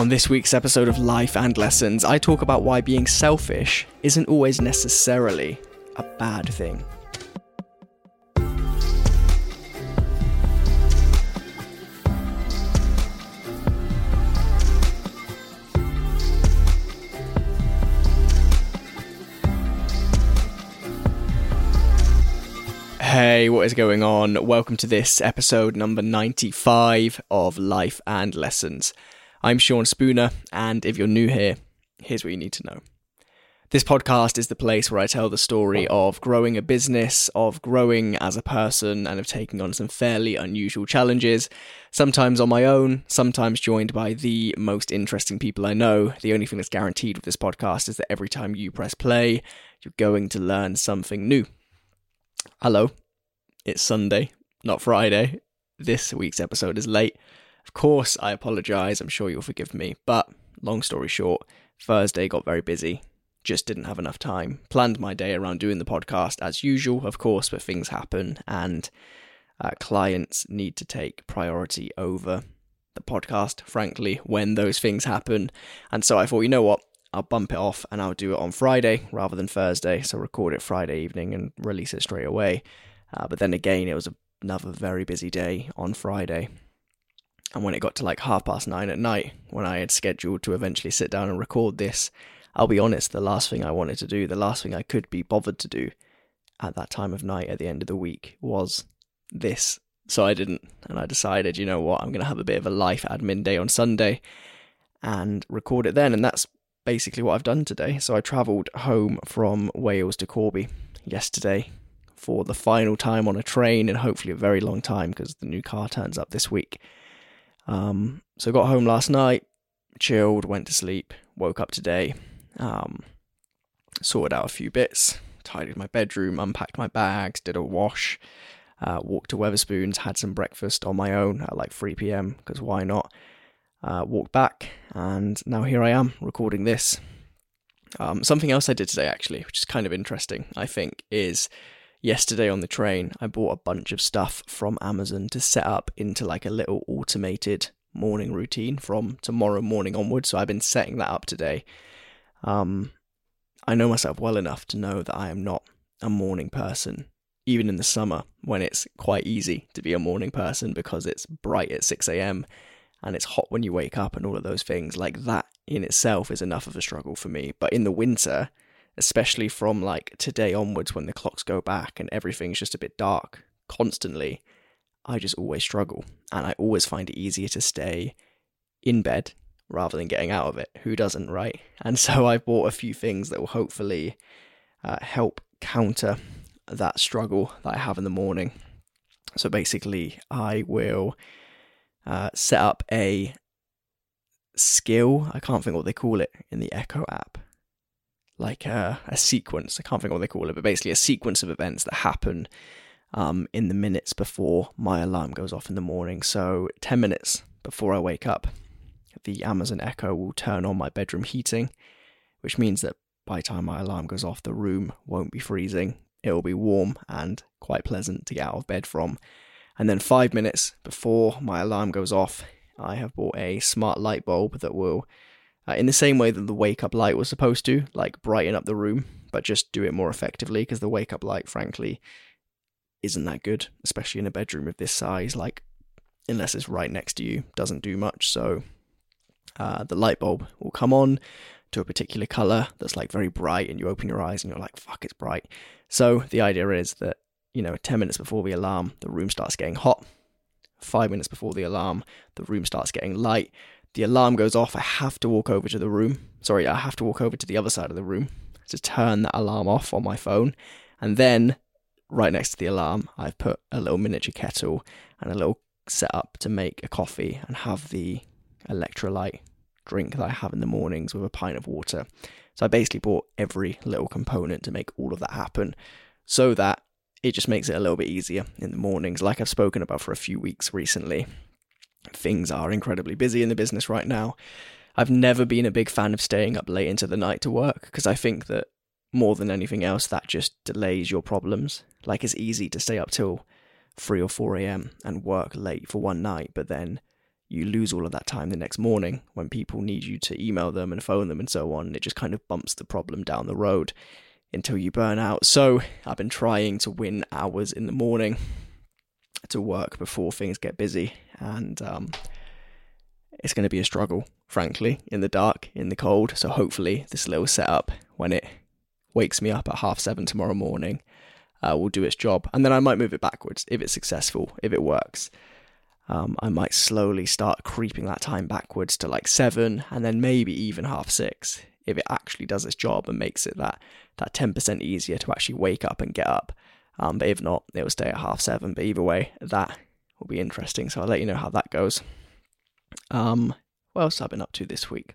On this week's episode of Life and Lessons, I talk about why being selfish isn't always necessarily a bad thing. Hey, what is going on? Welcome to this episode number 95 of Life and Lessons. I'm Sean Spooner, and if you're new here, here's what you need to know. This podcast is the place where I tell the story of growing a business, of growing as a person, and of taking on some fairly unusual challenges, sometimes on my own, sometimes joined by the most interesting people I know. The only thing that's guaranteed with this podcast is that every time you press play, you're going to learn something new. Hello, it's Sunday, not Friday. This week's episode is late. Of course, I apologise, I'm sure you'll forgive me, but long story short, Thursday got very busy, just didn't have enough time. Planned my day around doing the podcast as usual, of course, but things happen and uh, clients need to take priority over the podcast, frankly, when those things happen. And so I thought, you know what? I'll bump it off and I'll do it on Friday rather than Thursday. So record it Friday evening and release it straight away. Uh, but then again, it was another very busy day on Friday. And when it got to like half past nine at night, when I had scheduled to eventually sit down and record this, I'll be honest, the last thing I wanted to do, the last thing I could be bothered to do at that time of night at the end of the week was this. So I didn't. And I decided, you know what, I'm going to have a bit of a life admin day on Sunday and record it then. And that's basically what I've done today. So I travelled home from Wales to Corby yesterday for the final time on a train in hopefully a very long time because the new car turns up this week. Um, so got home last night, chilled, went to sleep, woke up today, um, sorted out a few bits, tidied my bedroom, unpacked my bags, did a wash, uh, walked to Wetherspoons, had some breakfast on my own at like 3 p.m. because why not? Uh, walked back, and now here I am recording this. Um, something else I did today, actually, which is kind of interesting, I think, is yesterday on the train, I bought a bunch of stuff from Amazon to set up into like a little automated morning routine from tomorrow morning onwards. So I've been setting that up today. Um, I know myself well enough to know that I am not a morning person, even in the summer when it's quite easy to be a morning person because it's bright at 6 a.m. and it's hot when you wake up and all of those things. Like that in itself is enough of a struggle for me. But in the winter, especially from like today onwards when the clocks go back and everything's just a bit dark constantly, I just always struggle. And I always find it easier to stay in bed rather than getting out of it. Who doesn't, right? And so I've bought a few things that will hopefully uh, help counter that struggle that I have in the morning. So basically, I will uh, set up a skill. I can't think what they call it in the Echo app like a, a, sequence. I can't think what they call it, but basically a sequence of events that happen um, in the minutes before my alarm goes off in the morning. So 10 minutes before I wake up, the Amazon Echo will turn on my bedroom heating, which means that by the time my alarm goes off, the room won't be freezing. It will be warm and quite pleasant to get out of bed from. And then five minutes before my alarm goes off, I have bought a smart light bulb that will uh, in the same way that the wake up light was supposed to, like brighten up the room, but just do it more effectively because the wake up light, frankly, isn't that good, especially in a bedroom of this size. Like, unless it's right next to you, doesn't do much. So, uh, the light bulb will come on to a particular color that's like very bright, and you open your eyes and you're like, fuck, it's bright. So, the idea is that, you know, 10 minutes before the alarm, the room starts getting hot. Five minutes before the alarm, the room starts getting light the alarm goes off, I have to walk over to the room. Sorry, I have to walk over to the other side of the room to turn that alarm off on my phone. And then, right next to the alarm, I've put a little miniature kettle and a little setup to make a coffee and have the electrolyte drink that I have in the mornings with a pint of water. So I basically bought every little component to make all of that happen so that it just makes it a little bit easier in the mornings, like I've spoken about for a few weeks recently things are incredibly busy in the business right now. I've never been a big fan of staying up late into the night to work because I think that more than anything else, that just delays your problems. Like it's easy to stay up till 3 or 4 a.m. and work late for one night, but then you lose all of that time the next morning when people need you to email them and phone them and so on. It just kind of bumps the problem down the road until you burn out. So I've been trying to win hours in the morning to work before things get busy, and um, it's going to be a struggle, frankly, in the dark, in the cold. So hopefully, this little setup when it wakes me up at half seven tomorrow morning uh, will do its job, and then I might move it backwards if it's successful, if it works. Um, I might slowly start creeping that time backwards to like seven, and then maybe even half six if it actually does its job and makes it that that ten percent easier to actually wake up and get up. Um, but if not, it will stay at half seven. But either way, that will be interesting. So I'll let you know how that goes. Um, what else have I been up to this week?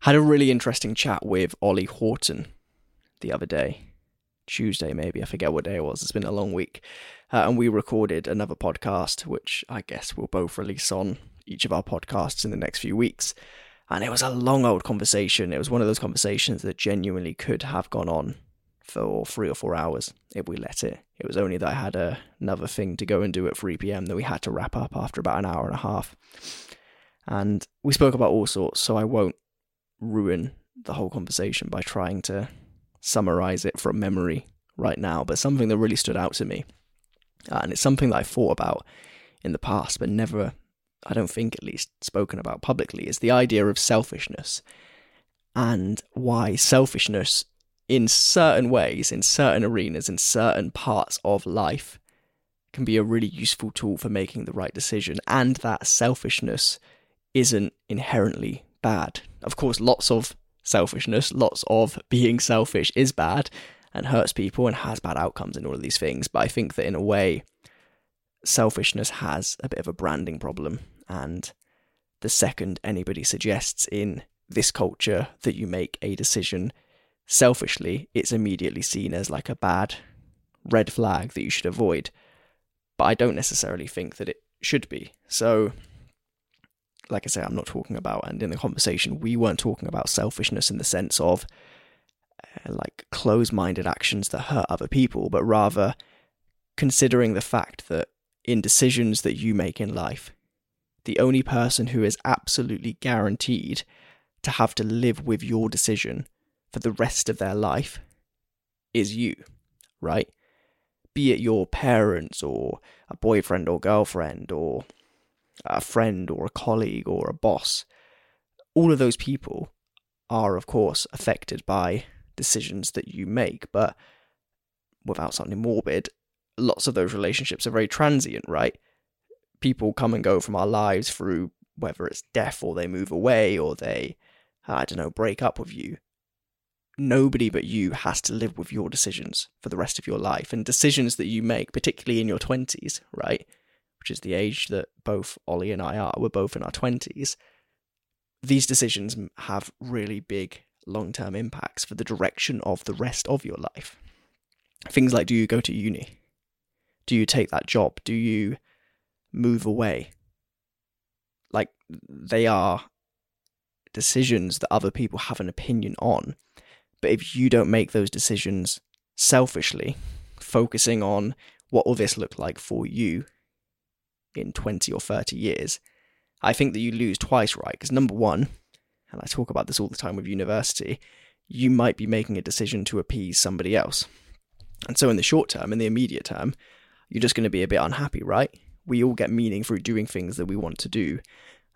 Had a really interesting chat with Ollie Horton the other day. Tuesday, maybe. I forget what day it was. It's been a long week. Uh, and we recorded another podcast, which I guess we'll both release on each of our podcasts in the next few weeks. And it was a long old conversation. It was one of those conversations that genuinely could have gone on for three or four hours if we let it. It was only that I had a, another thing to go and do at 3 pm that we had to wrap up after about an hour and a half. And we spoke about all sorts, so I won't ruin the whole conversation by trying to summarize it from memory right now. But something that really stood out to me, uh, and it's something that I thought about in the past, but never, I don't think at least, spoken about publicly, is the idea of selfishness and why selfishness in certain ways, in certain arenas, in certain parts of life, can be a really useful tool for making the right decision, and that selfishness isn't inherently bad. Of course, lots of selfishness, lots of being selfish is bad and hurts people and has bad outcomes in all of these things, but I think that in a way, selfishness has a bit of a branding problem, and the second anybody suggests in this culture that you make a decision selfishly, it's immediately seen as like a bad red flag that you should avoid. But I don't necessarily think that it should be. So, like I say, I'm not talking about, and in the conversation, we weren't talking about selfishness in the sense of uh, like close minded actions that hurt other people, but rather considering the fact that in decisions that you make in life, the only person who is absolutely guaranteed to have to live with your decision for the rest of their life is you, right? Be it your parents or a boyfriend or girlfriend or a friend or a colleague or a boss. All of those people are, of course, affected by decisions that you make, but without sounding morbid, lots of those relationships are very transient, right? People come and go from our lives through whether it's death or they move away or they, I don't know, break up with you nobody but you has to live with your decisions for the rest of your life. And decisions that you make, particularly in your 20s, right? Which is the age that both Ollie and I are, we're both in our 20s. These decisions have really big long term impacts for the direction of the rest of your life. Things like do you go to uni? Do you take that job? Do you move away? Like, they are decisions that other people have an opinion on but if you don't make those decisions selfishly, focusing on what will this look like for you in 20 or 30 years, I think that you lose twice, right? Because number one, and I talk about this all the time with university, you might be making a decision to appease somebody else. And so in the short term, in the immediate term, you're just going to be a bit unhappy, right? We all get meaning through doing things that we want to do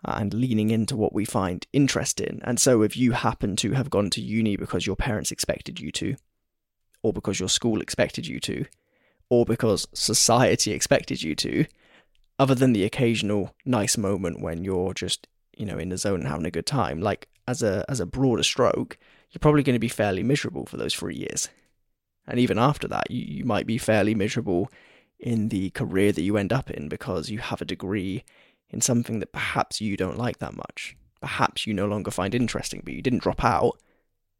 and leaning into what we find interest in. And so, if you happen to have gone to uni because your parents expected you to, or because your school expected you to, or because society expected you to, other than the occasional nice moment when you're just, you know, in the zone and having a good time, like as a as a broader stroke, you're probably going to be fairly miserable for those three years. And even after that, you, you might be fairly miserable in the career that you end up in because you have a degree in something that perhaps you don't like that much. Perhaps you no longer find interesting, but you didn't drop out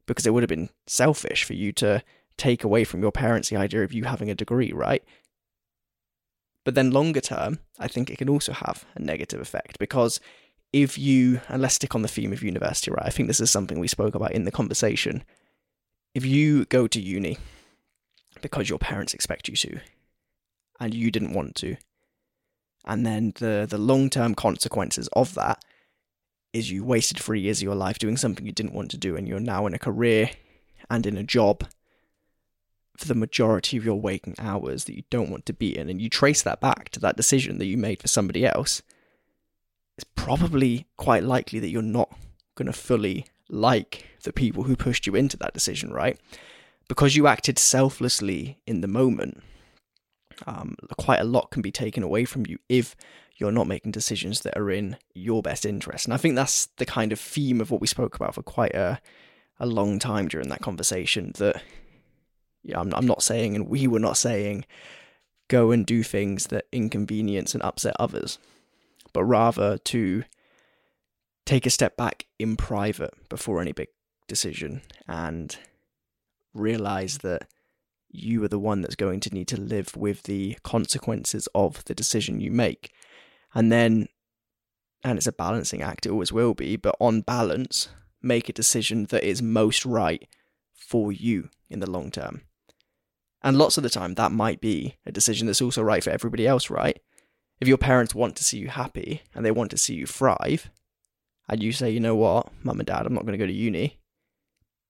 because it would have been selfish for you to take away from your parents the idea of you having a degree, right? But then longer term, I think it can also have a negative effect because if you, and let's stick on the theme of university, right? I think this is something we spoke about in the conversation. If you go to uni because your parents expect you to, and you didn't want to, And then the, the long term consequences of that is you wasted three years of your life doing something you didn't want to do, and you're now in a career and in a job for the majority of your waking hours that you don't want to be in, and you trace that back to that decision that you made for somebody else, it's probably quite likely that you're not going to fully like the people who pushed you into that decision, right? Because you acted selflessly in the moment. Um, quite a lot can be taken away from you if you're not making decisions that are in your best interest. And I think that's the kind of theme of what we spoke about for quite a, a long time during that conversation. That yeah, I'm, I'm not saying, and we were not saying, go and do things that inconvenience and upset others, but rather to take a step back in private before any big decision and realize that you are the one that's going to need to live with the consequences of the decision you make. And then, and it's a balancing act, it always will be, but on balance, make a decision that is most right for you in the long term. And lots of the time, that might be a decision that's also right for everybody else, right? If your parents want to see you happy and they want to see you thrive, and you say, you know what, mum and dad, I'm not going to go to uni,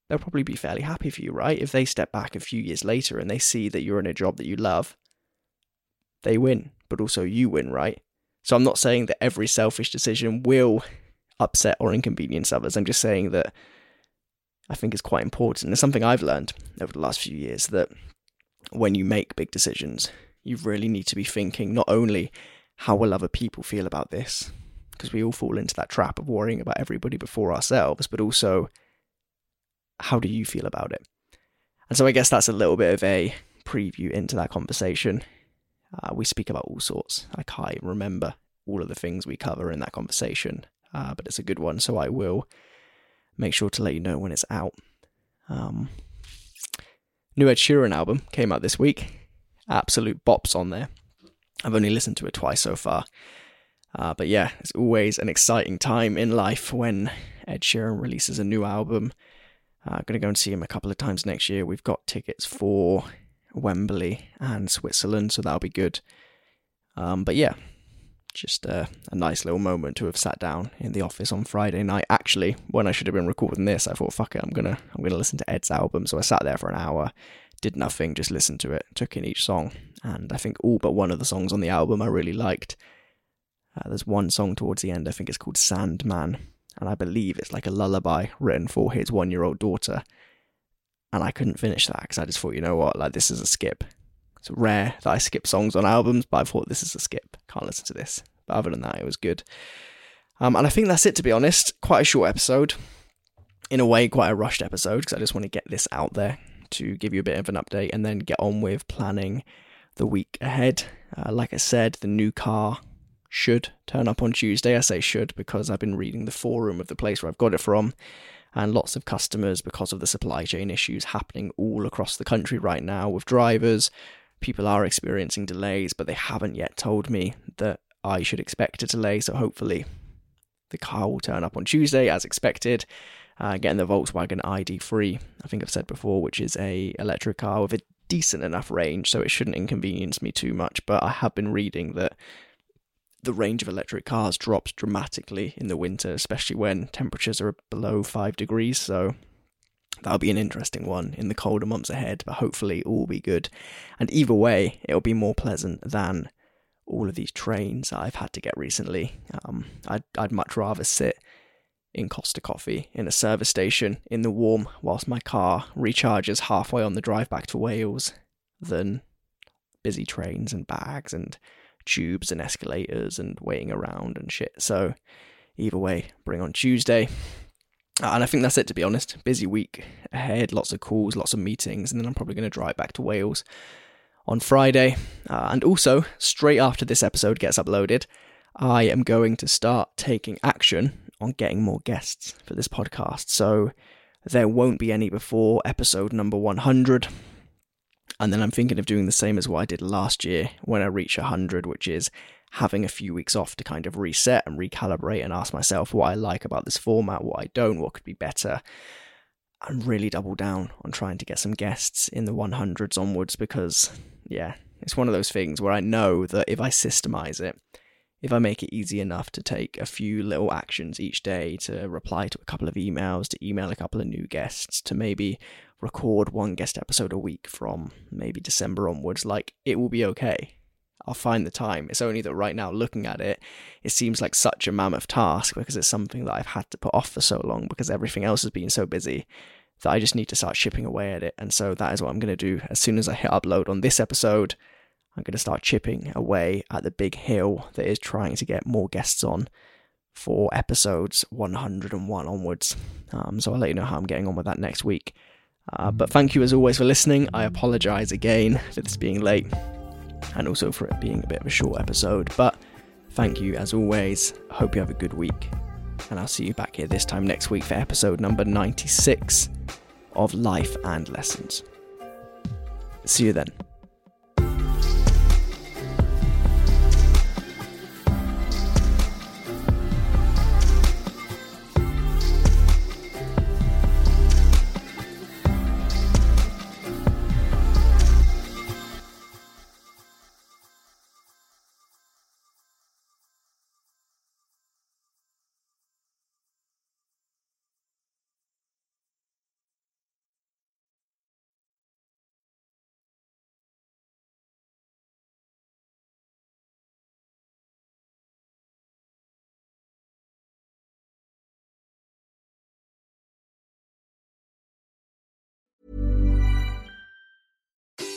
they'll probably be fairly happy for you, right? If they step back a few years later and they see that you're in a job that you love, they win, but also you win, right? So I'm not saying that every selfish decision will upset or inconvenience others. I'm just saying that I think it's quite important. It's something I've learned over the last few years that when you make big decisions, you really need to be thinking not only how will other people feel about this, because we all fall into that trap of worrying about everybody before ourselves, but also how do you feel about it? And so I guess that's a little bit of a preview into that conversation. Uh, we speak about all sorts. I can't remember all of the things we cover in that conversation, uh, but it's a good one, so I will make sure to let you know when it's out. Um, new Ed Sheeran album came out this week. Absolute bops on there. I've only listened to it twice so far. Uh, but yeah, it's always an exciting time in life when Ed Sheeran releases a new album. Uh, going to go and see him a couple of times next year. We've got tickets for Wembley and Switzerland, so that'll be good. Um, but yeah, just a, a, nice little moment to have sat down in the office on Friday night. Actually, when I should have been recording this, I thought, "Fuck it, I'm gonna I'm gonna listen to Ed's album." So I sat there for an hour, did nothing, just listened to it, took in each song, and I think all but one of the songs on the album I really liked. Uh, there's one song towards the end, I think it's called Sandman, and I believe it's like a lullaby written for his one year old daughter. And I couldn't finish that because I just thought, you know what, like this is a skip. It's rare that I skip songs on albums, but I thought this is a skip. Can't listen to this. But other than that, it was good. Um, and I think that's it, to be honest. Quite a short episode. In a way, quite a rushed episode because I just want to get this out there to give you a bit of an update and then get on with planning the week ahead. Uh, like I said, the new car should turn up on Tuesday. I say should because I've been reading the forum of the place where I've got it from, and lots of customers, because of the supply chain issues happening all across the country right now with drivers, people are experiencing delays, but they haven't yet told me that I should expect a delay. So hopefully, the car will turn up on Tuesday as expected. Uh, getting the Volkswagen ID3, I think I've said before, which is a electric car with a decent enough range, so it shouldn't inconvenience me too much. But I have been reading that the range of electric cars drops dramatically in the winter, especially when temperatures are below five degrees. So that'll be an interesting one in the colder months ahead, but hopefully all will be good. And either way, it'll be more pleasant than all of these trains I've had to get recently. Um, I'd, I'd much rather sit in Costa Coffee in a service station in the warm whilst my car recharges halfway on the drive back to Wales than busy trains and bags and tubes and escalators and waiting around and shit. So, either way, bring on Tuesday. Uh, and I think that's it, to be honest. Busy week ahead, lots of calls, lots of meetings, and then I'm probably going to drive back to Wales on Friday. Uh, and also, straight after this episode gets uploaded, I am going to start taking action on getting more guests for this podcast. So, there won't be any before episode number 100. And then I'm thinking of doing the same as what I did last year when I reach 100, which is having a few weeks off to kind of reset and recalibrate and ask myself what I like about this format, what I don't, what could be better. And really double down on trying to get some guests in the 100s onwards because, yeah, it's one of those things where I know that if I systemize it, if I make it easy enough to take a few little actions each day to reply to a couple of emails, to email a couple of new guests, to maybe record one guest episode a week from maybe December onwards, like it will be okay. I'll find the time. It's only that right now, looking at it, it seems like such a mammoth task because it's something that I've had to put off for so long because everything else has been so busy that I just need to start chipping away at it. And so that is what I'm going to do. As soon as I hit upload on this episode, I'm going to start chipping away at the big hill that is trying to get more guests on for episodes 101 onwards. Um, so I'll let you know how I'm getting on with that next week. Uh, but thank you as always for listening. I apologize again for this being late and also for it being a bit of a short episode. But thank you as always. Hope you have a good week. And I'll see you back here this time next week for episode number 96 of Life and Lessons. See you then.